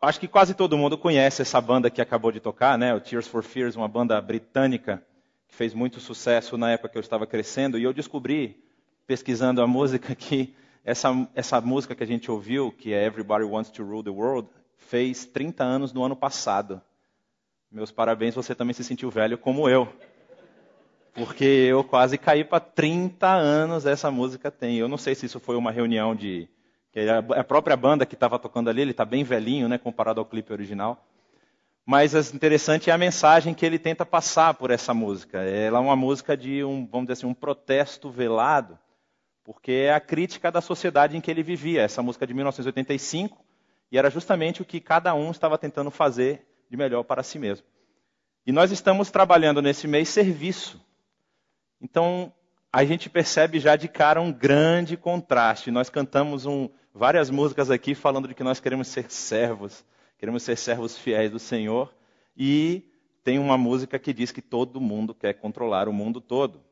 acho que quase todo mundo conhece essa banda que acabou de tocar, né? O Tears for Fears, uma banda britânica que fez muito sucesso na época que eu estava crescendo. E eu descobri, pesquisando a música, que essa, essa música que a gente ouviu, que é Everybody Wants to Rule the World, fez 30 anos no ano passado. Meus parabéns, você também se sentiu velho como eu. Porque eu quase caí para 30 anos essa música tem. Eu não sei se isso foi uma reunião de que é a própria banda que estava tocando ali, ele está bem velhinho, né, comparado ao clipe original. Mas o interessante é a mensagem que ele tenta passar por essa música. Ela é uma música de um, vamos dizer assim, um protesto velado, porque é a crítica da sociedade em que ele vivia. Essa música é de 1985 e era justamente o que cada um estava tentando fazer de melhor para si mesmo. E nós estamos trabalhando nesse mês serviço. Então, a gente percebe já de cara um grande contraste. Nós cantamos um, várias músicas aqui falando de que nós queremos ser servos, queremos ser servos fiéis do Senhor, e tem uma música que diz que todo mundo quer controlar o mundo todo.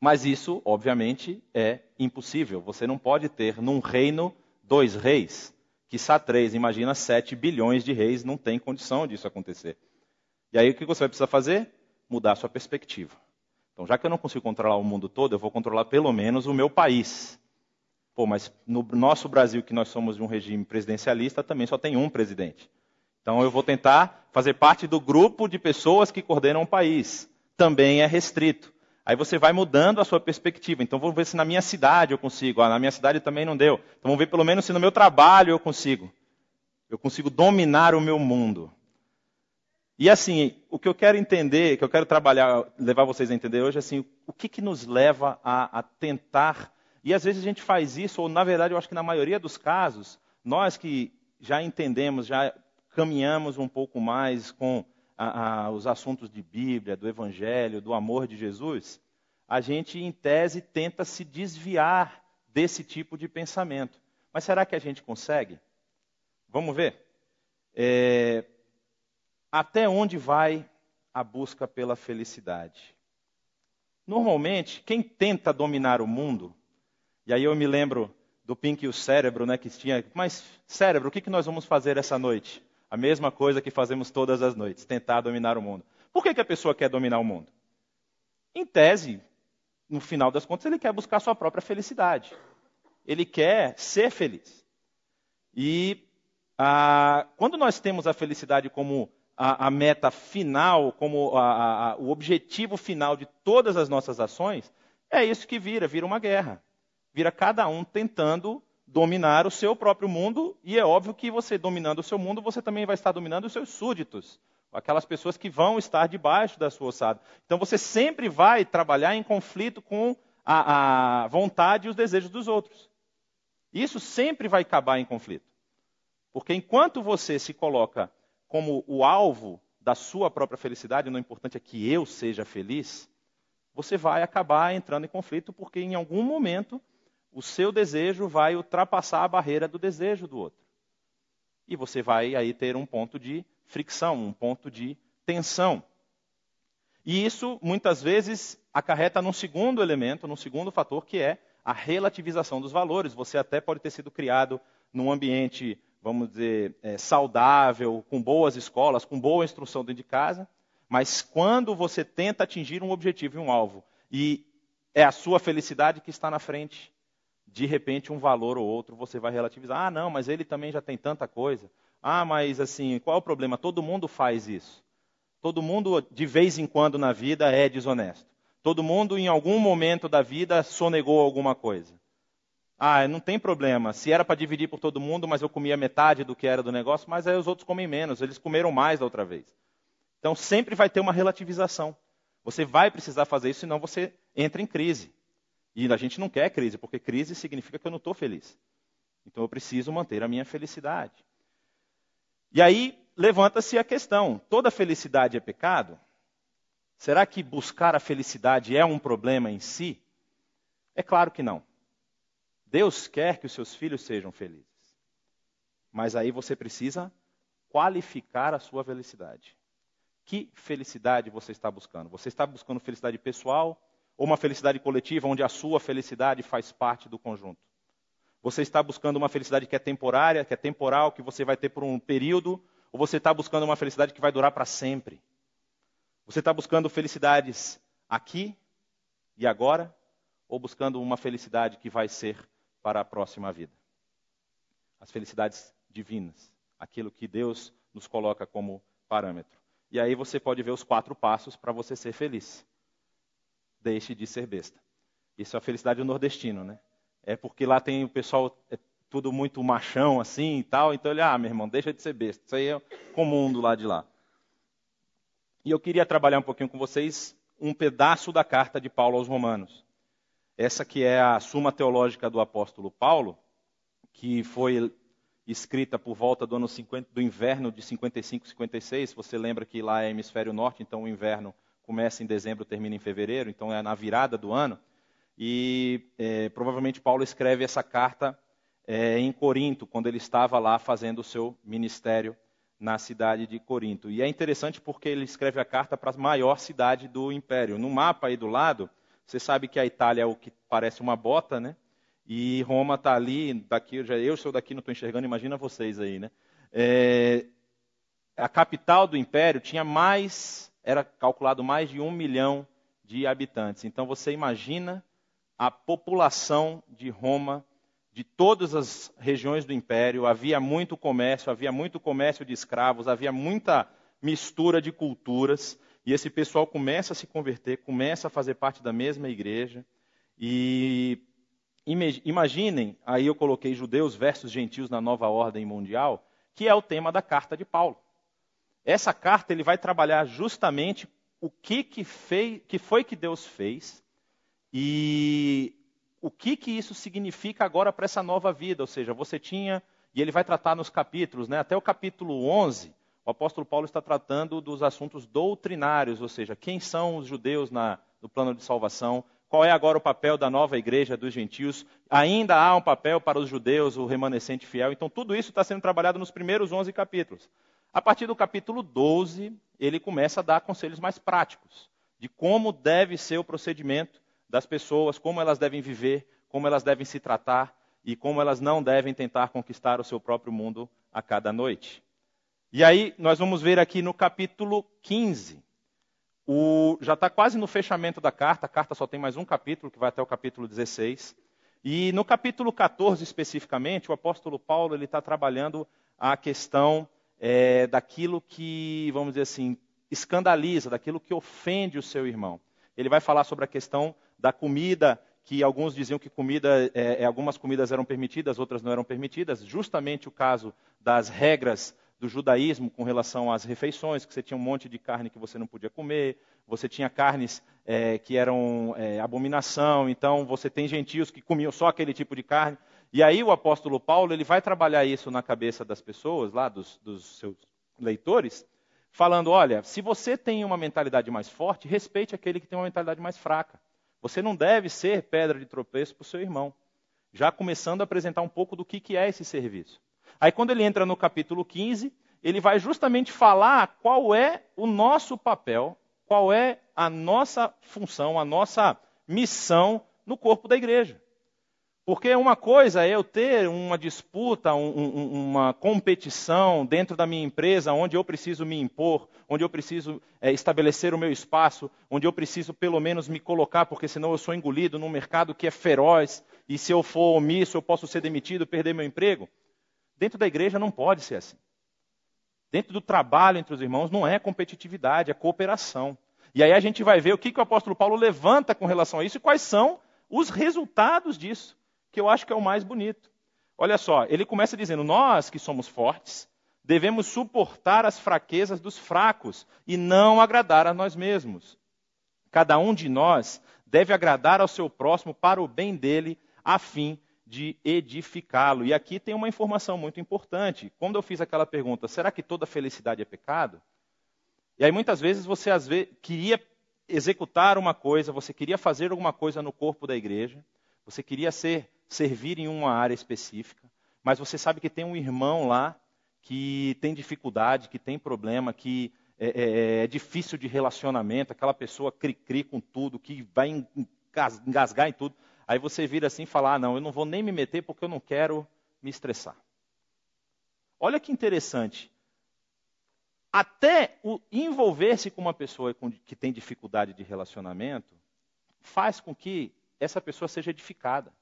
Mas isso, obviamente, é impossível. Você não pode ter num reino dois reis, que só três. Imagina sete bilhões de reis, não tem condição disso acontecer. E aí o que você vai precisar fazer? Mudar sua perspectiva. Então, já que eu não consigo controlar o mundo todo, eu vou controlar pelo menos o meu país. Pô, mas no nosso Brasil, que nós somos de um regime presidencialista, também só tem um presidente. Então eu vou tentar fazer parte do grupo de pessoas que coordenam o país. Também é restrito. Aí você vai mudando a sua perspectiva. Então vamos ver se na minha cidade eu consigo. Ah, na minha cidade também não deu. Então vamos ver pelo menos se no meu trabalho eu consigo. Eu consigo dominar o meu mundo. E assim, o que eu quero entender, que eu quero trabalhar, levar vocês a entender hoje, é assim, o que, que nos leva a, a tentar e às vezes a gente faz isso, ou na verdade eu acho que na maioria dos casos, nós que já entendemos, já caminhamos um pouco mais com a, a, os assuntos de Bíblia, do Evangelho, do amor de Jesus, a gente, em tese, tenta se desviar desse tipo de pensamento. Mas será que a gente consegue? Vamos ver? É, até onde vai a busca pela felicidade? Normalmente, quem tenta dominar o mundo e aí eu me lembro do Pink e o cérebro, né, que tinha, mas cérebro, o que, que nós vamos fazer essa noite? A mesma coisa que fazemos todas as noites, tentar dominar o mundo. Por que, que a pessoa quer dominar o mundo? Em tese, no final das contas, ele quer buscar sua própria felicidade. Ele quer ser feliz. E ah, quando nós temos a felicidade como a, a meta final, como a, a, o objetivo final de todas as nossas ações, é isso que vira, vira uma guerra vira cada um tentando dominar o seu próprio mundo, e é óbvio que você dominando o seu mundo, você também vai estar dominando os seus súditos, aquelas pessoas que vão estar debaixo da sua ossada. Então você sempre vai trabalhar em conflito com a, a vontade e os desejos dos outros. Isso sempre vai acabar em conflito. Porque enquanto você se coloca como o alvo da sua própria felicidade, não é importante é que eu seja feliz, você vai acabar entrando em conflito, porque em algum momento o seu desejo vai ultrapassar a barreira do desejo do outro. E você vai aí ter um ponto de fricção, um ponto de tensão. E isso, muitas vezes, acarreta num segundo elemento, num segundo fator, que é a relativização dos valores. Você até pode ter sido criado num ambiente, vamos dizer, é, saudável, com boas escolas, com boa instrução dentro de casa, mas quando você tenta atingir um objetivo e um alvo, e é a sua felicidade que está na frente, de repente um valor ou outro você vai relativizar. Ah, não, mas ele também já tem tanta coisa. Ah, mas assim, qual é o problema? Todo mundo faz isso. Todo mundo, de vez em quando na vida, é desonesto. Todo mundo, em algum momento da vida, sonegou alguma coisa. Ah, não tem problema. Se era para dividir por todo mundo, mas eu comia metade do que era do negócio, mas aí os outros comem menos. Eles comeram mais da outra vez. Então sempre vai ter uma relativização. Você vai precisar fazer isso, senão você entra em crise. E a gente não quer crise, porque crise significa que eu não estou feliz. Então eu preciso manter a minha felicidade. E aí levanta-se a questão: toda felicidade é pecado? Será que buscar a felicidade é um problema em si? É claro que não. Deus quer que os seus filhos sejam felizes. Mas aí você precisa qualificar a sua felicidade. Que felicidade você está buscando? Você está buscando felicidade pessoal, ou uma felicidade coletiva onde a sua felicidade faz parte do conjunto? Você está buscando uma felicidade que é temporária, que é temporal, que você vai ter por um período, ou você está buscando uma felicidade que vai durar para sempre? Você está buscando felicidades aqui e agora, ou buscando uma felicidade que vai ser para a próxima vida? As felicidades divinas, aquilo que Deus nos coloca como parâmetro. E aí você pode ver os quatro passos para você ser feliz. Deixe de ser besta. Isso é a felicidade do nordestino, né? É porque lá tem o pessoal é tudo muito machão assim e tal, então ele, ah, meu irmão, deixa de ser besta. Isso aí é comum do lado de lá. E eu queria trabalhar um pouquinho com vocês um pedaço da carta de Paulo aos Romanos. Essa que é a Suma Teológica do apóstolo Paulo, que foi escrita por volta do ano 50, do inverno de 55, 56. Você lembra que lá é hemisfério norte, então o inverno começa em dezembro, termina em fevereiro, então é na virada do ano. E é, provavelmente Paulo escreve essa carta é, em Corinto, quando ele estava lá fazendo o seu ministério na cidade de Corinto. E é interessante porque ele escreve a carta para a maior cidade do império. No mapa aí do lado, você sabe que a Itália é o que parece uma bota, né? E Roma está ali, daqui, eu, já, eu sou daqui, não estou enxergando, imagina vocês aí, né? É, a capital do império tinha mais, era calculado mais de um milhão de habitantes. Então você imagina a população de Roma, de todas as regiões do império, havia muito comércio, havia muito comércio de escravos, havia muita mistura de culturas, e esse pessoal começa a se converter, começa a fazer parte da mesma igreja, e Imaginem, aí eu coloquei judeus versus gentios na nova ordem mundial, que é o tema da carta de Paulo. Essa carta ele vai trabalhar justamente o que, que, fez, que foi que Deus fez e o que, que isso significa agora para essa nova vida. Ou seja, você tinha, e ele vai tratar nos capítulos, né, até o capítulo 11, o apóstolo Paulo está tratando dos assuntos doutrinários, ou seja, quem são os judeus na, no plano de salvação, qual é agora o papel da nova igreja dos gentios? Ainda há um papel para os judeus, o remanescente fiel. Então, tudo isso está sendo trabalhado nos primeiros 11 capítulos. A partir do capítulo 12, ele começa a dar conselhos mais práticos de como deve ser o procedimento das pessoas, como elas devem viver, como elas devem se tratar e como elas não devem tentar conquistar o seu próprio mundo a cada noite. E aí, nós vamos ver aqui no capítulo 15 o, já está quase no fechamento da carta, a carta só tem mais um capítulo, que vai até o capítulo 16. E no capítulo 14, especificamente, o apóstolo Paulo está trabalhando a questão é, daquilo que, vamos dizer assim, escandaliza, daquilo que ofende o seu irmão. Ele vai falar sobre a questão da comida, que alguns diziam que comida, é, é algumas comidas eram permitidas, outras não eram permitidas, justamente o caso das regras do judaísmo com relação às refeições, que você tinha um monte de carne que você não podia comer, você tinha carnes é, que eram é, abominação, então você tem gentios que comiam só aquele tipo de carne. E aí o apóstolo Paulo ele vai trabalhar isso na cabeça das pessoas, lá dos, dos seus leitores, falando: olha, se você tem uma mentalidade mais forte, respeite aquele que tem uma mentalidade mais fraca. Você não deve ser pedra de tropeço para o seu irmão. Já começando a apresentar um pouco do que, que é esse serviço. Aí, quando ele entra no capítulo 15, ele vai justamente falar qual é o nosso papel, qual é a nossa função, a nossa missão no corpo da igreja. Porque uma coisa é eu ter uma disputa, um, um, uma competição dentro da minha empresa, onde eu preciso me impor, onde eu preciso é, estabelecer o meu espaço, onde eu preciso pelo menos me colocar, porque senão eu sou engolido num mercado que é feroz, e se eu for omisso eu posso ser demitido, perder meu emprego. Dentro da igreja não pode ser assim. Dentro do trabalho entre os irmãos não é competitividade, é cooperação. E aí a gente vai ver o que, que o apóstolo Paulo levanta com relação a isso e quais são os resultados disso, que eu acho que é o mais bonito. Olha só, ele começa dizendo: Nós que somos fortes, devemos suportar as fraquezas dos fracos e não agradar a nós mesmos. Cada um de nós deve agradar ao seu próximo para o bem dele, a fim de edificá-lo. E aqui tem uma informação muito importante. Quando eu fiz aquela pergunta, será que toda felicidade é pecado? E aí muitas vezes você às vezes, queria executar uma coisa, você queria fazer alguma coisa no corpo da igreja, você queria ser servir em uma área específica, mas você sabe que tem um irmão lá que tem dificuldade, que tem problema, que é, é, é difícil de relacionamento, aquela pessoa cri-cri com tudo, que vai engasgar em tudo. Aí você vira assim e fala: ah, não, eu não vou nem me meter porque eu não quero me estressar. Olha que interessante. Até envolver-se com uma pessoa que tem dificuldade de relacionamento faz com que essa pessoa seja edificada.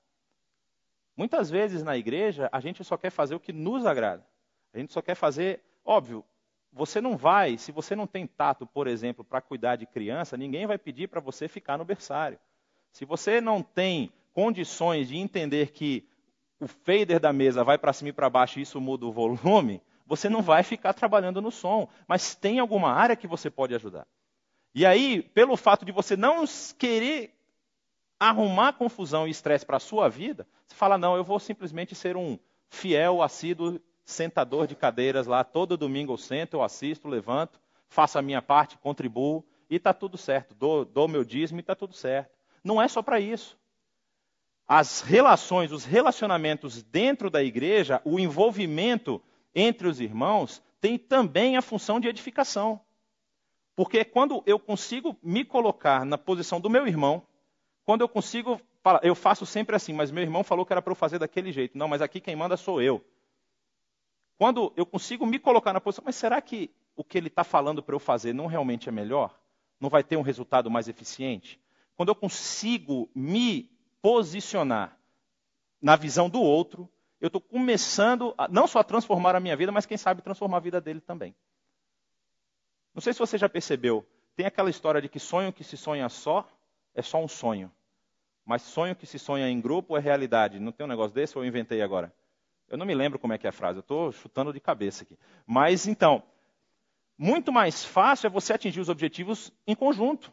Muitas vezes na igreja a gente só quer fazer o que nos agrada. A gente só quer fazer, óbvio, você não vai, se você não tem tato, por exemplo, para cuidar de criança, ninguém vai pedir para você ficar no berçário. Se você não tem condições de entender que o fader da mesa vai para cima e para baixo e isso muda o volume, você não vai ficar trabalhando no som. Mas tem alguma área que você pode ajudar. E aí, pelo fato de você não querer arrumar confusão e estresse para a sua vida, você fala: não, eu vou simplesmente ser um fiel, assíduo sentador de cadeiras lá. Todo domingo eu sento, eu assisto, levanto, faço a minha parte, contribuo e está tudo certo. Dou, dou meu dízimo e está tudo certo. Não é só para isso. As relações, os relacionamentos dentro da igreja, o envolvimento entre os irmãos, tem também a função de edificação. Porque quando eu consigo me colocar na posição do meu irmão, quando eu consigo, eu faço sempre assim, mas meu irmão falou que era para eu fazer daquele jeito. Não, mas aqui quem manda sou eu. Quando eu consigo me colocar na posição, mas será que o que ele está falando para eu fazer não realmente é melhor? Não vai ter um resultado mais eficiente? Quando eu consigo me posicionar na visão do outro, eu estou começando a, não só a transformar a minha vida, mas quem sabe transformar a vida dele também. Não sei se você já percebeu, tem aquela história de que sonho que se sonha só é só um sonho. Mas sonho que se sonha em grupo é realidade. Não tem um negócio desse ou eu inventei agora? Eu não me lembro como é que é a frase, eu estou chutando de cabeça aqui. Mas então, muito mais fácil é você atingir os objetivos em conjunto.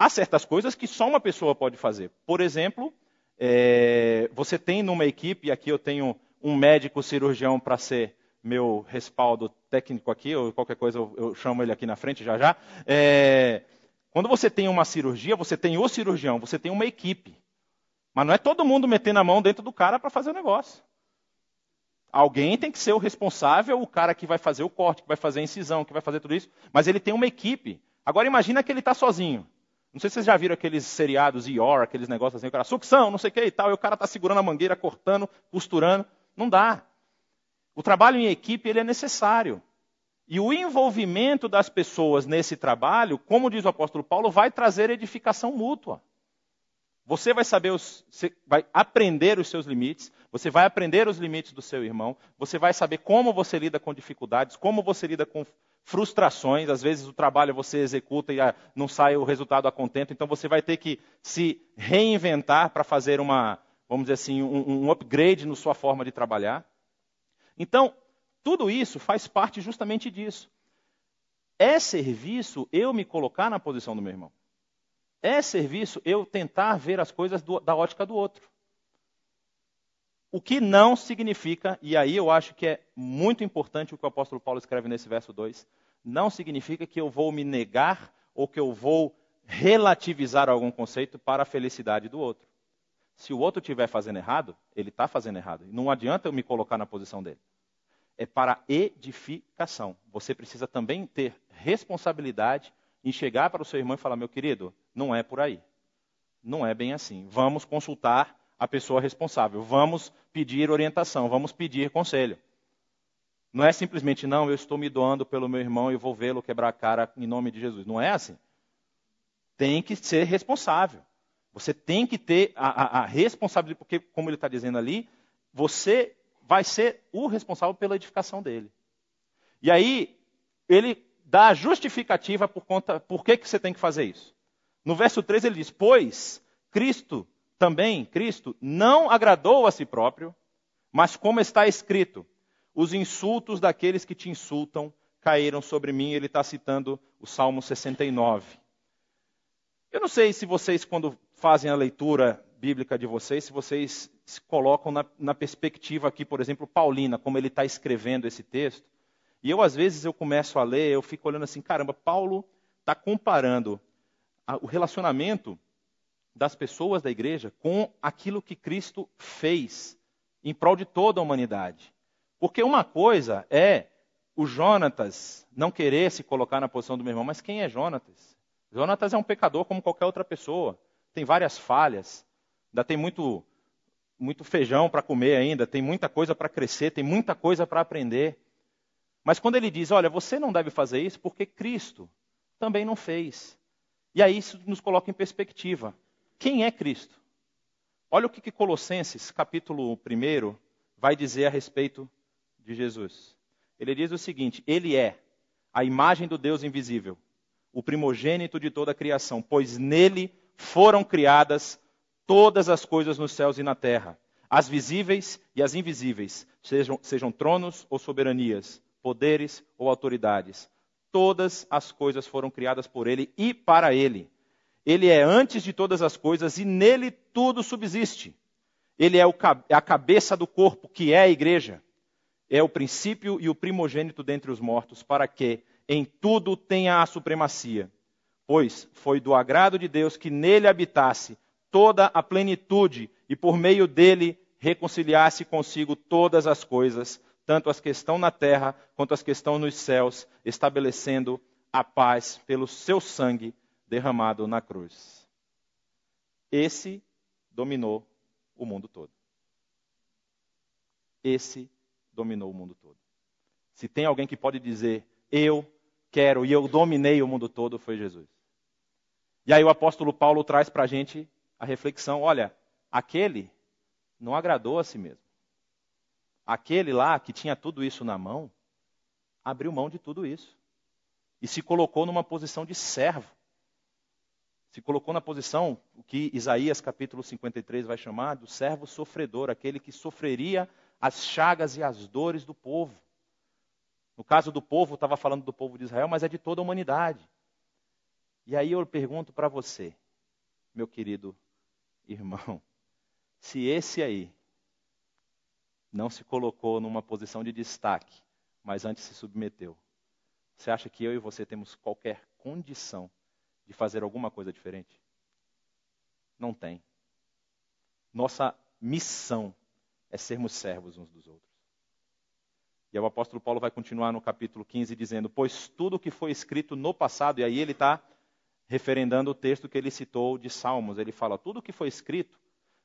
Há certas coisas que só uma pessoa pode fazer. Por exemplo, é, você tem numa equipe, aqui eu tenho um médico cirurgião para ser meu respaldo técnico aqui, ou qualquer coisa eu, eu chamo ele aqui na frente já já. É, quando você tem uma cirurgia, você tem o cirurgião, você tem uma equipe. Mas não é todo mundo metendo a mão dentro do cara para fazer o negócio. Alguém tem que ser o responsável, o cara que vai fazer o corte, que vai fazer a incisão, que vai fazer tudo isso. Mas ele tem uma equipe. Agora imagina que ele está sozinho. Não sei se vocês já viram aqueles seriados IOR, aqueles negócios assim, o cara, sucção, não sei o que e tal, e o cara está segurando a mangueira, cortando, costurando. Não dá. O trabalho em equipe ele é necessário. E o envolvimento das pessoas nesse trabalho, como diz o apóstolo Paulo, vai trazer edificação mútua. Você vai saber, os, vai aprender os seus limites, você vai aprender os limites do seu irmão, você vai saber como você lida com dificuldades, como você lida com frustrações. Às vezes o trabalho você executa e ah, não sai o resultado a contento, então você vai ter que se reinventar para fazer uma, vamos dizer assim, um, um upgrade na sua forma de trabalhar. Então, tudo isso faz parte justamente disso. É serviço eu me colocar na posição do meu irmão. É serviço eu tentar ver as coisas do, da ótica do outro. O que não significa, e aí eu acho que é muito importante o que o apóstolo Paulo escreve nesse verso 2, não significa que eu vou me negar ou que eu vou relativizar algum conceito para a felicidade do outro. Se o outro estiver fazendo errado, ele está fazendo errado. Não adianta eu me colocar na posição dele. É para edificação. Você precisa também ter responsabilidade em chegar para o seu irmão e falar: meu querido, não é por aí. Não é bem assim. Vamos consultar a pessoa responsável. Vamos pedir orientação, vamos pedir conselho. Não é simplesmente, não, eu estou me doando pelo meu irmão e vou vê-lo quebrar a cara em nome de Jesus. Não é assim. Tem que ser responsável. Você tem que ter a, a, a responsabilidade, porque, como ele está dizendo ali, você vai ser o responsável pela edificação dele. E aí, ele dá a justificativa por conta, por que, que você tem que fazer isso. No verso 3 ele diz: Pois Cristo também, Cristo, não agradou a si próprio, mas como está escrito, os insultos daqueles que te insultam caíram sobre mim. Ele está citando o Salmo 69. Eu não sei se vocês, quando fazem a leitura bíblica de vocês, se vocês se colocam na, na perspectiva aqui, por exemplo, Paulina, como ele está escrevendo esse texto. E eu, às vezes, eu começo a ler, eu fico olhando assim, caramba, Paulo está comparando o relacionamento das pessoas da igreja com aquilo que Cristo fez em prol de toda a humanidade. Porque uma coisa é o Jonatas não querer se colocar na posição do meu irmão, mas quem é Jonatas? Jonatas é um pecador como qualquer outra pessoa, tem várias falhas. ainda tem muito, muito feijão para comer ainda, tem muita coisa para crescer, tem muita coisa para aprender. Mas quando ele diz, olha, você não deve fazer isso porque Cristo também não fez. E aí isso nos coloca em perspectiva. Quem é Cristo? Olha o que, que Colossenses, capítulo 1, vai dizer a respeito de Jesus. Ele diz o seguinte: Ele é a imagem do Deus invisível, o primogênito de toda a criação, pois nele foram criadas todas as coisas nos céus e na terra, as visíveis e as invisíveis, sejam, sejam tronos ou soberanias, poderes ou autoridades. Todas as coisas foram criadas por ele e para ele. Ele é antes de todas as coisas e nele tudo subsiste. Ele é, é a cabeça do corpo, que é a igreja. É o princípio e o primogênito dentre os mortos, para que em tudo tenha a supremacia. Pois foi do agrado de Deus que nele habitasse toda a plenitude e por meio dele reconciliasse consigo todas as coisas, tanto as que estão na terra quanto as que estão nos céus, estabelecendo a paz pelo seu sangue derramado na cruz. Esse dominou o mundo todo. Esse dominou o mundo todo. Se tem alguém que pode dizer, eu quero e eu dominei o mundo todo, foi Jesus. E aí o apóstolo Paulo traz para a gente a reflexão: olha, aquele não agradou a si mesmo. Aquele lá que tinha tudo isso na mão, abriu mão de tudo isso. E se colocou numa posição de servo se colocou na posição, o que Isaías capítulo 53 vai chamar, do servo sofredor, aquele que sofreria as chagas e as dores do povo. No caso do povo, estava falando do povo de Israel, mas é de toda a humanidade. E aí eu pergunto para você, meu querido irmão, se esse aí não se colocou numa posição de destaque, mas antes se submeteu, você acha que eu e você temos qualquer condição de fazer alguma coisa diferente? Não tem. Nossa missão é sermos servos uns dos outros. E o apóstolo Paulo vai continuar no capítulo 15 dizendo: Pois tudo o que foi escrito no passado, e aí ele está referendando o texto que ele citou de Salmos. Ele fala: Tudo o que foi escrito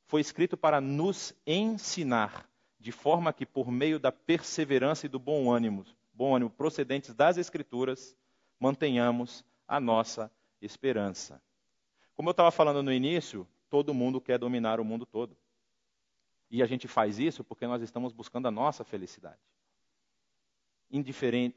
foi escrito para nos ensinar, de forma que, por meio da perseverança e do bom ânimo, bom ânimo procedentes das Escrituras, mantenhamos a nossa esperança. Como eu estava falando no início, todo mundo quer dominar o mundo todo. E a gente faz isso porque nós estamos buscando a nossa felicidade. Indiferente,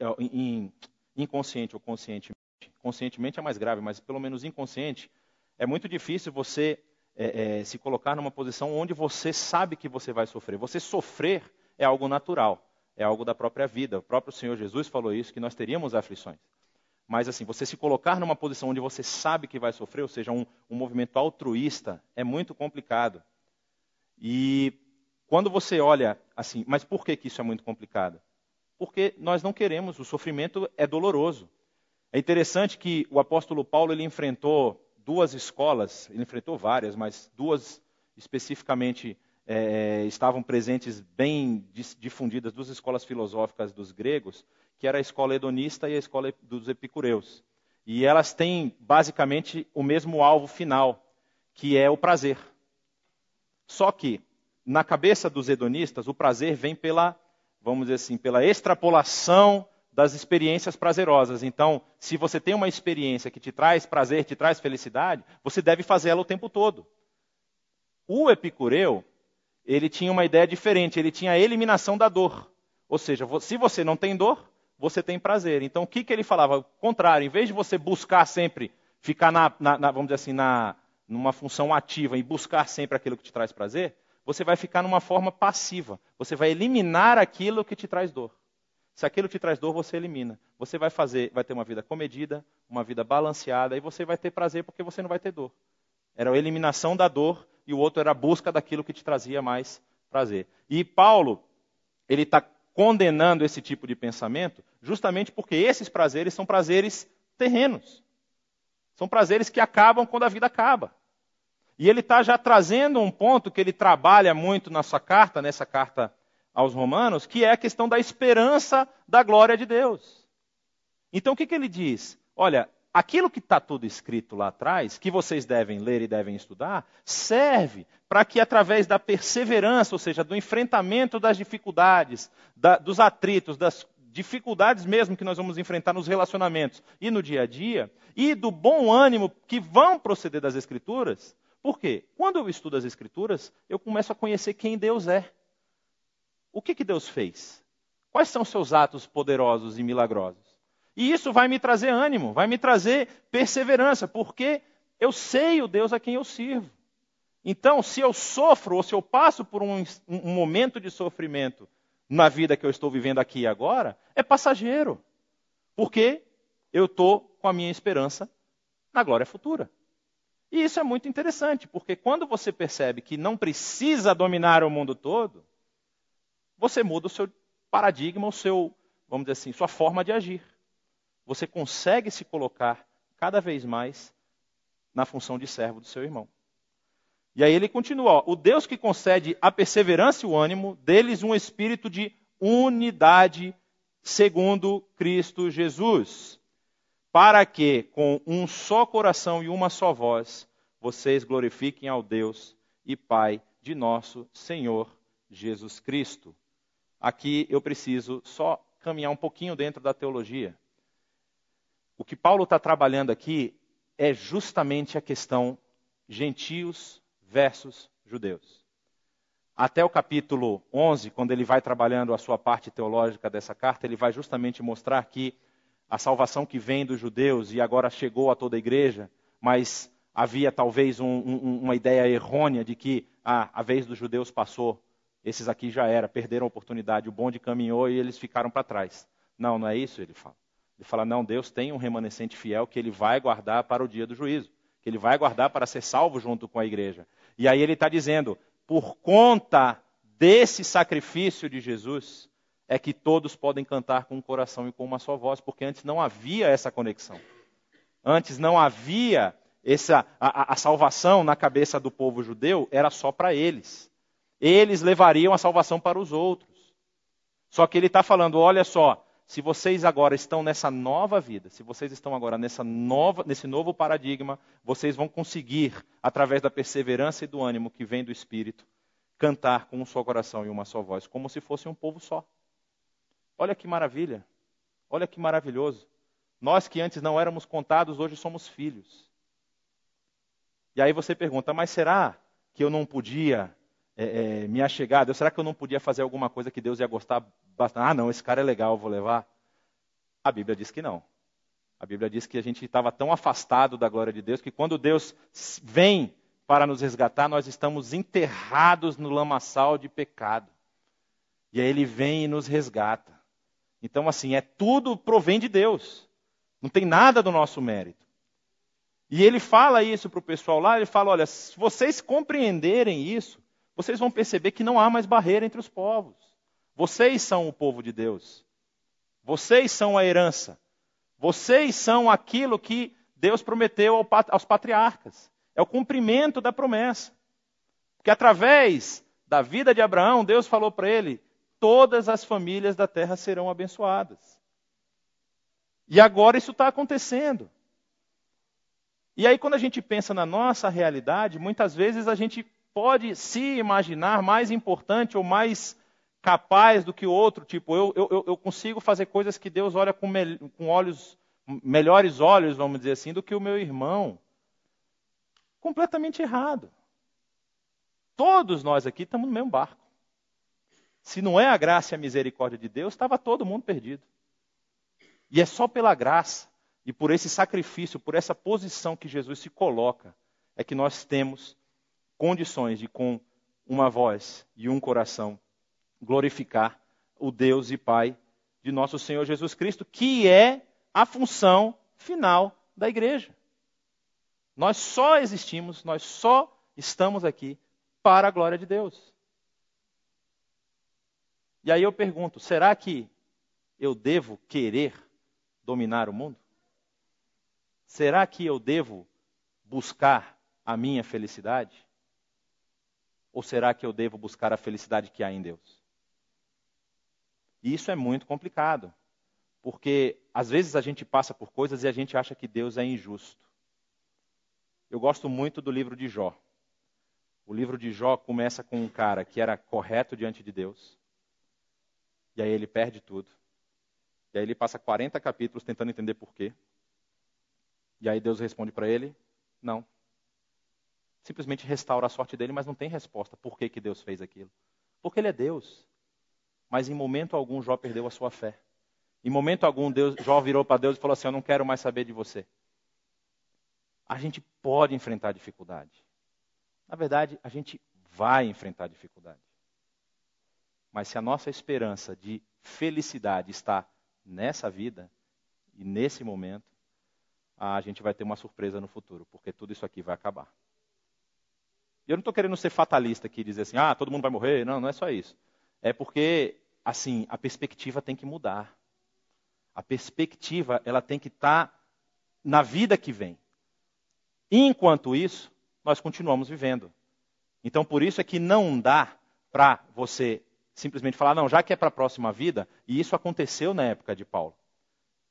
inconsciente ou conscientemente. Conscientemente é mais grave, mas pelo menos inconsciente, é muito difícil você é, é, se colocar numa posição onde você sabe que você vai sofrer. Você sofrer é algo natural, é algo da própria vida. O próprio Senhor Jesus falou isso, que nós teríamos aflições. Mas assim, você se colocar numa posição onde você sabe que vai sofrer, ou seja, um, um movimento altruísta, é muito complicado. E quando você olha assim, mas por que, que isso é muito complicado? Porque nós não queremos, o sofrimento é doloroso. É interessante que o apóstolo Paulo ele enfrentou duas escolas, ele enfrentou várias, mas duas especificamente é, estavam presentes bem difundidas, duas escolas filosóficas dos gregos, que era a escola hedonista e a escola dos epicureus. E elas têm basicamente o mesmo alvo final, que é o prazer. Só que na cabeça dos hedonistas, o prazer vem pela, vamos dizer assim, pela extrapolação das experiências prazerosas. Então, se você tem uma experiência que te traz prazer, te traz felicidade, você deve fazê-la o tempo todo. O epicureu, ele tinha uma ideia diferente, ele tinha a eliminação da dor. Ou seja, se você não tem dor, você tem prazer. Então, o que, que ele falava? O contrário, em vez de você buscar sempre, ficar na, na, na, vamos dizer assim, na, numa função ativa e buscar sempre aquilo que te traz prazer, você vai ficar numa forma passiva. Você vai eliminar aquilo que te traz dor. Se aquilo te traz dor, você elimina. Você vai fazer, vai ter uma vida comedida, uma vida balanceada, e você vai ter prazer porque você não vai ter dor. Era a eliminação da dor e o outro era a busca daquilo que te trazia mais prazer. E Paulo, ele está condenando esse tipo de pensamento, justamente porque esses prazeres são prazeres terrenos. São prazeres que acabam quando a vida acaba. E ele está já trazendo um ponto que ele trabalha muito na sua carta, nessa carta aos Romanos, que é a questão da esperança da glória de Deus. Então o que, que ele diz? Olha, aquilo que está tudo escrito lá atrás, que vocês devem ler e devem estudar, serve para que, através da perseverança, ou seja, do enfrentamento das dificuldades, da, dos atritos, das dificuldades mesmo que nós vamos enfrentar nos relacionamentos e no dia a dia, e do bom ânimo que vão proceder das Escrituras. Por quê? Quando eu estudo as Escrituras, eu começo a conhecer quem Deus é. O que, que Deus fez? Quais são seus atos poderosos e milagrosos? E isso vai me trazer ânimo, vai me trazer perseverança, porque eu sei o Deus a quem eu sirvo. Então, se eu sofro ou se eu passo por um, um momento de sofrimento na vida que eu estou vivendo aqui e agora, é passageiro. Porque eu estou com a minha esperança na glória futura. E isso é muito interessante, porque quando você percebe que não precisa dominar o mundo todo, você muda o seu paradigma, o seu, vamos dizer assim, sua forma de agir. Você consegue se colocar cada vez mais na função de servo do seu irmão. E aí ele continua: o Deus que concede a perseverança e o ânimo, deles um espírito de unidade segundo Cristo Jesus, para que com um só coração e uma só voz vocês glorifiquem ao Deus e Pai de nosso Senhor Jesus Cristo. Aqui eu preciso só caminhar um pouquinho dentro da teologia. O que Paulo está trabalhando aqui é justamente a questão gentios versus judeus. Até o capítulo 11, quando ele vai trabalhando a sua parte teológica dessa carta, ele vai justamente mostrar que a salvação que vem dos judeus e agora chegou a toda a igreja, mas havia talvez um, um, uma ideia errônea de que ah, a vez dos judeus passou, esses aqui já era, perderam a oportunidade, o bonde caminhou e eles ficaram para trás. Não, não é isso, ele fala. Ele fala, não, Deus tem um remanescente fiel que ele vai guardar para o dia do juízo, que ele vai guardar para ser salvo junto com a igreja. E aí ele está dizendo: por conta desse sacrifício de Jesus, é que todos podem cantar com um coração e com uma só voz, porque antes não havia essa conexão. Antes não havia essa a, a salvação na cabeça do povo judeu, era só para eles. Eles levariam a salvação para os outros. Só que ele está falando: olha só, se vocês agora estão nessa nova vida, se vocês estão agora nessa nova, nesse novo paradigma, vocês vão conseguir, através da perseverança e do ânimo que vem do Espírito, cantar com um só coração e uma só voz, como se fosse um povo só. Olha que maravilha, olha que maravilhoso. Nós que antes não éramos contados, hoje somos filhos. E aí você pergunta, mas será que eu não podia é, é, me achegar? Será que eu não podia fazer alguma coisa que Deus ia gostar bastante? Ah, não, esse cara é legal, vou levar. A Bíblia diz que não. A Bíblia diz que a gente estava tão afastado da glória de Deus que quando Deus vem para nos resgatar, nós estamos enterrados no lamaçal de pecado. E aí ele vem e nos resgata. Então, assim, é tudo provém de Deus. Não tem nada do nosso mérito. E ele fala isso para o pessoal lá, ele fala, olha, se vocês compreenderem isso, vocês vão perceber que não há mais barreira entre os povos. Vocês são o povo de Deus. Vocês são a herança. Vocês são aquilo que Deus prometeu aos patriarcas. É o cumprimento da promessa. Porque através da vida de Abraão, Deus falou para ele: todas as famílias da terra serão abençoadas. E agora isso está acontecendo. E aí, quando a gente pensa na nossa realidade, muitas vezes a gente pode se imaginar mais importante ou mais capaz do que o outro. Tipo, eu, eu, eu consigo fazer coisas que Deus olha com, me, com olhos, melhores olhos, vamos dizer assim, do que o meu irmão. Completamente errado. Todos nós aqui estamos no mesmo barco. Se não é a graça e a misericórdia de Deus, estava todo mundo perdido. E é só pela graça e por esse sacrifício, por essa posição que Jesus se coloca, é que nós temos condições de, com uma voz e um coração, glorificar o Deus e Pai de nosso Senhor Jesus Cristo, que é a função final da igreja. Nós só existimos, nós só estamos aqui para a glória de Deus. E aí eu pergunto: será que eu devo querer dominar o mundo? Será que eu devo buscar a minha felicidade? Ou será que eu devo buscar a felicidade que há em Deus? E isso é muito complicado. Porque às vezes a gente passa por coisas e a gente acha que Deus é injusto. Eu gosto muito do livro de Jó. O livro de Jó começa com um cara que era correto diante de Deus, e aí ele perde tudo. E aí ele passa 40 capítulos tentando entender por quê. E aí Deus responde para ele: não. Simplesmente restaura a sorte dele, mas não tem resposta. Por que, que Deus fez aquilo? Porque ele é Deus. Mas em momento algum Jó perdeu a sua fé. Em momento algum Deus, Jó virou para Deus e falou assim: Eu não quero mais saber de você. A gente pode enfrentar dificuldade. Na verdade, a gente vai enfrentar dificuldade. Mas se a nossa esperança de felicidade está nessa vida e nesse momento, a gente vai ter uma surpresa no futuro, porque tudo isso aqui vai acabar. E eu não estou querendo ser fatalista aqui, dizer assim, ah, todo mundo vai morrer. Não, não é só isso. É porque, assim, a perspectiva tem que mudar. A perspectiva, ela tem que estar tá na vida que vem. enquanto isso, nós continuamos vivendo. Então, por isso é que não dá para você simplesmente falar, não, já que é para a próxima vida, e isso aconteceu na época de Paulo.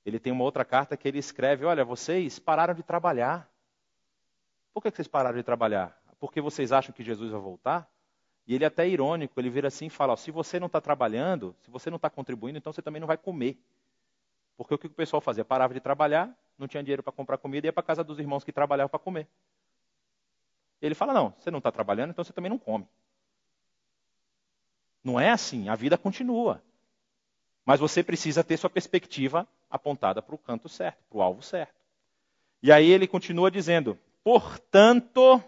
Ele tem uma outra carta que ele escreve: olha, vocês pararam de trabalhar. Por que vocês pararam de trabalhar? Porque vocês acham que Jesus vai voltar? E ele é até irônico, ele vira assim e fala: se você não está trabalhando, se você não está contribuindo, então você também não vai comer. Porque o que o pessoal fazia? Parava de trabalhar, não tinha dinheiro para comprar comida e ia para casa dos irmãos que trabalhavam para comer. Ele fala: não, você não está trabalhando, então você também não come. Não é assim, a vida continua. Mas você precisa ter sua perspectiva apontada para o canto certo, para o alvo certo. E aí ele continua dizendo: portanto,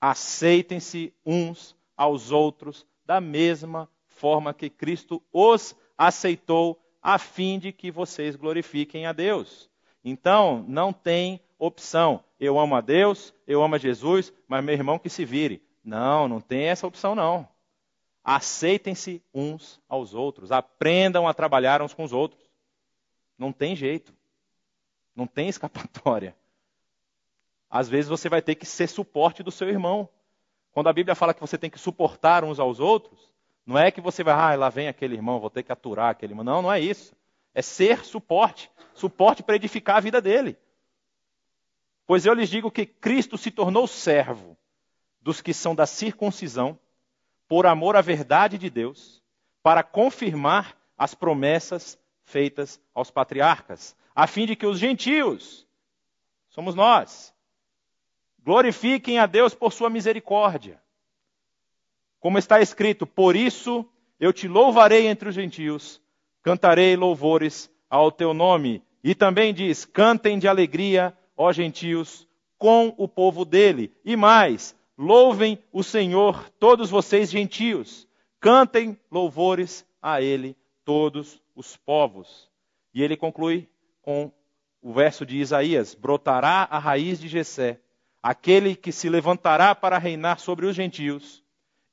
aceitem-se uns aos outros da mesma forma que Cristo os aceitou, a fim de que vocês glorifiquem a Deus. Então, não tem opção. Eu amo a Deus, eu amo a Jesus, mas meu irmão que se vire. Não, não tem essa opção não. Aceitem-se uns aos outros, aprendam a trabalhar uns com os outros. Não tem jeito. Não tem escapatória. Às vezes você vai ter que ser suporte do seu irmão. Quando a Bíblia fala que você tem que suportar uns aos outros, não é que você vai, ah, lá vem aquele irmão, vou ter que aturar aquele irmão. Não, não é isso. É ser suporte. Suporte para edificar a vida dele. Pois eu lhes digo que Cristo se tornou servo dos que são da circuncisão por amor à verdade de Deus, para confirmar as promessas feitas aos patriarcas, a fim de que os gentios, somos nós, glorifiquem a Deus por sua misericórdia. Como está escrito, por isso eu te louvarei entre os gentios, cantarei louvores ao teu nome. E também diz: cantem de alegria, ó gentios, com o povo dele. E mais, Louvem o Senhor, todos vocês gentios. Cantem louvores a Ele, todos os povos. E ele conclui com o verso de Isaías: Brotará a raiz de Jessé, aquele que se levantará para reinar sobre os gentios.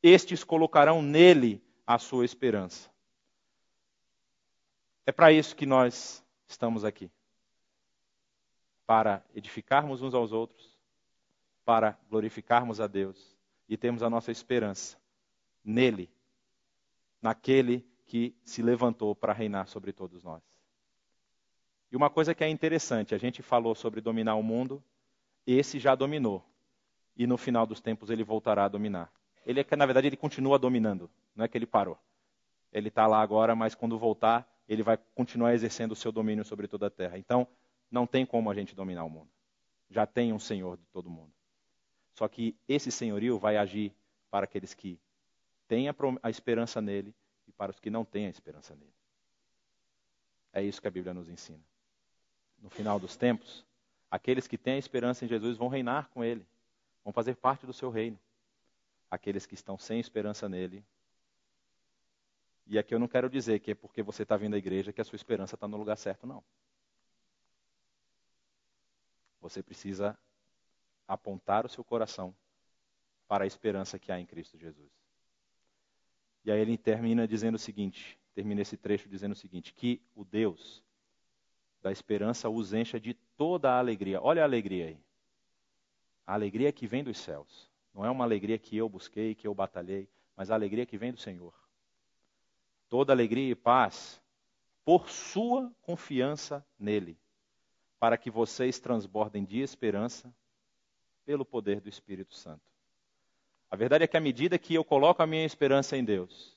Estes colocarão nele a sua esperança. É para isso que nós estamos aqui para edificarmos uns aos outros, para glorificarmos a Deus e termos a nossa esperança nele, naquele que se levantou para reinar sobre todos nós. E uma coisa que é interessante, a gente falou sobre dominar o mundo, esse já dominou. E no final dos tempos ele voltará a dominar. Ele é na verdade ele continua dominando, não é que ele parou. Ele está lá agora, mas quando voltar, ele vai continuar exercendo o seu domínio sobre toda a terra. Então, não tem como a gente dominar o mundo. Já tem um Senhor de todo mundo. Só que esse senhorio vai agir para aqueles que têm a, a esperança nele e para os que não têm a esperança nele. É isso que a Bíblia nos ensina. No final dos tempos, aqueles que têm a esperança em Jesus vão reinar com ele, vão fazer parte do seu reino. Aqueles que estão sem esperança nele. E aqui eu não quero dizer que é porque você está vindo à igreja que a sua esperança está no lugar certo, não. Você precisa apontar o seu coração para a esperança que há em Cristo Jesus. E aí ele termina dizendo o seguinte, termina esse trecho dizendo o seguinte, que o Deus da esperança os encha de toda a alegria. Olha a alegria aí. A alegria que vem dos céus. Não é uma alegria que eu busquei, que eu batalhei, mas a alegria que vem do Senhor. Toda alegria e paz por sua confiança nele, para que vocês transbordem de esperança pelo poder do Espírito Santo. A verdade é que à medida que eu coloco a minha esperança em Deus,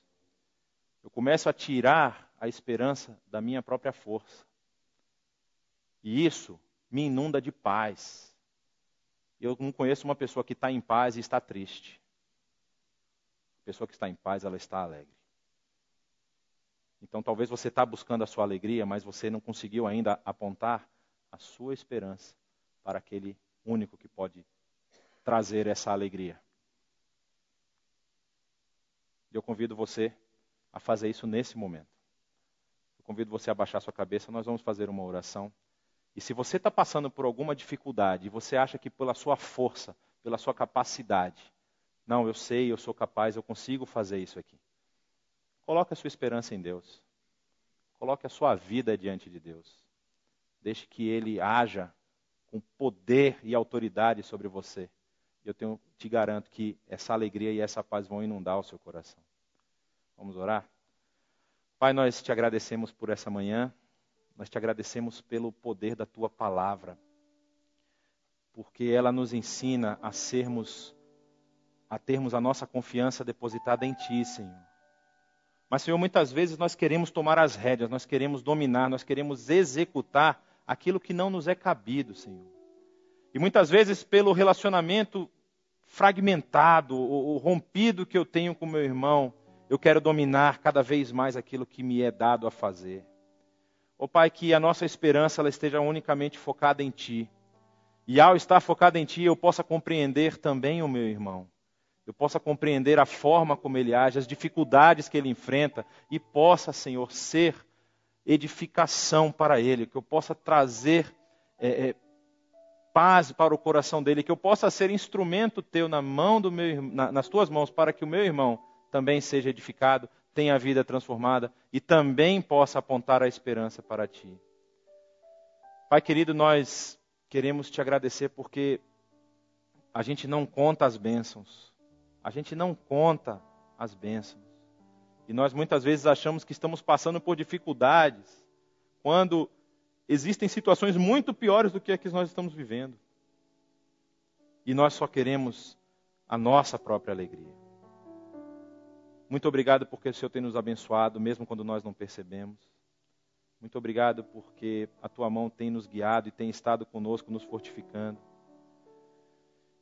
eu começo a tirar a esperança da minha própria força. E isso me inunda de paz. Eu não conheço uma pessoa que está em paz e está triste. A pessoa que está em paz, ela está alegre. Então talvez você está buscando a sua alegria, mas você não conseguiu ainda apontar a sua esperança para aquele único que pode trazer essa alegria. Eu convido você a fazer isso nesse momento. Eu convido você a baixar sua cabeça, nós vamos fazer uma oração. E se você está passando por alguma dificuldade, você acha que pela sua força, pela sua capacidade, não, eu sei, eu sou capaz, eu consigo fazer isso aqui. Coloque a sua esperança em Deus. Coloque a sua vida diante de Deus. Deixe que Ele haja com poder e autoridade sobre você. Eu tenho, te garanto que essa alegria e essa paz vão inundar o seu coração. Vamos orar? Pai, nós te agradecemos por essa manhã. Nós te agradecemos pelo poder da tua palavra. Porque ela nos ensina a sermos a termos a nossa confiança depositada em ti, Senhor. Mas, Senhor, muitas vezes nós queremos tomar as rédeas, nós queremos dominar, nós queremos executar aquilo que não nos é cabido, Senhor. E muitas vezes, pelo relacionamento fragmentado, ou rompido que eu tenho com meu irmão, eu quero dominar cada vez mais aquilo que me é dado a fazer. Ó oh, Pai, que a nossa esperança ela esteja unicamente focada em Ti. E ao estar focada em Ti, eu possa compreender também o meu irmão eu possa compreender a forma como ele age, as dificuldades que ele enfrenta e possa, Senhor, ser edificação para ele, que eu possa trazer é, é, paz para o coração dele, que eu possa ser instrumento teu na mão do meu, na, nas tuas mãos para que o meu irmão também seja edificado, tenha a vida transformada e também possa apontar a esperança para ti. Pai querido, nós queremos te agradecer porque a gente não conta as bênçãos a gente não conta as bênçãos. E nós muitas vezes achamos que estamos passando por dificuldades, quando existem situações muito piores do que a que nós estamos vivendo. E nós só queremos a nossa própria alegria. Muito obrigado porque o Senhor tem nos abençoado, mesmo quando nós não percebemos. Muito obrigado porque a tua mão tem nos guiado e tem estado conosco, nos fortificando.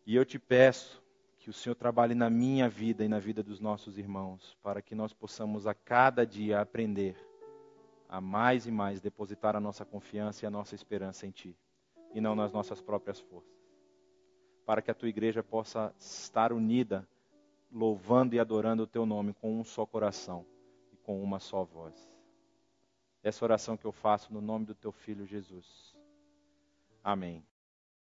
E eu te peço que o Senhor trabalhe na minha vida e na vida dos nossos irmãos, para que nós possamos a cada dia aprender a mais e mais depositar a nossa confiança e a nossa esperança em Ti, e não nas nossas próprias forças. Para que a tua igreja possa estar unida, louvando e adorando o Teu nome com um só coração e com uma só voz. Essa oração que eu faço no nome do Teu Filho Jesus. Amém.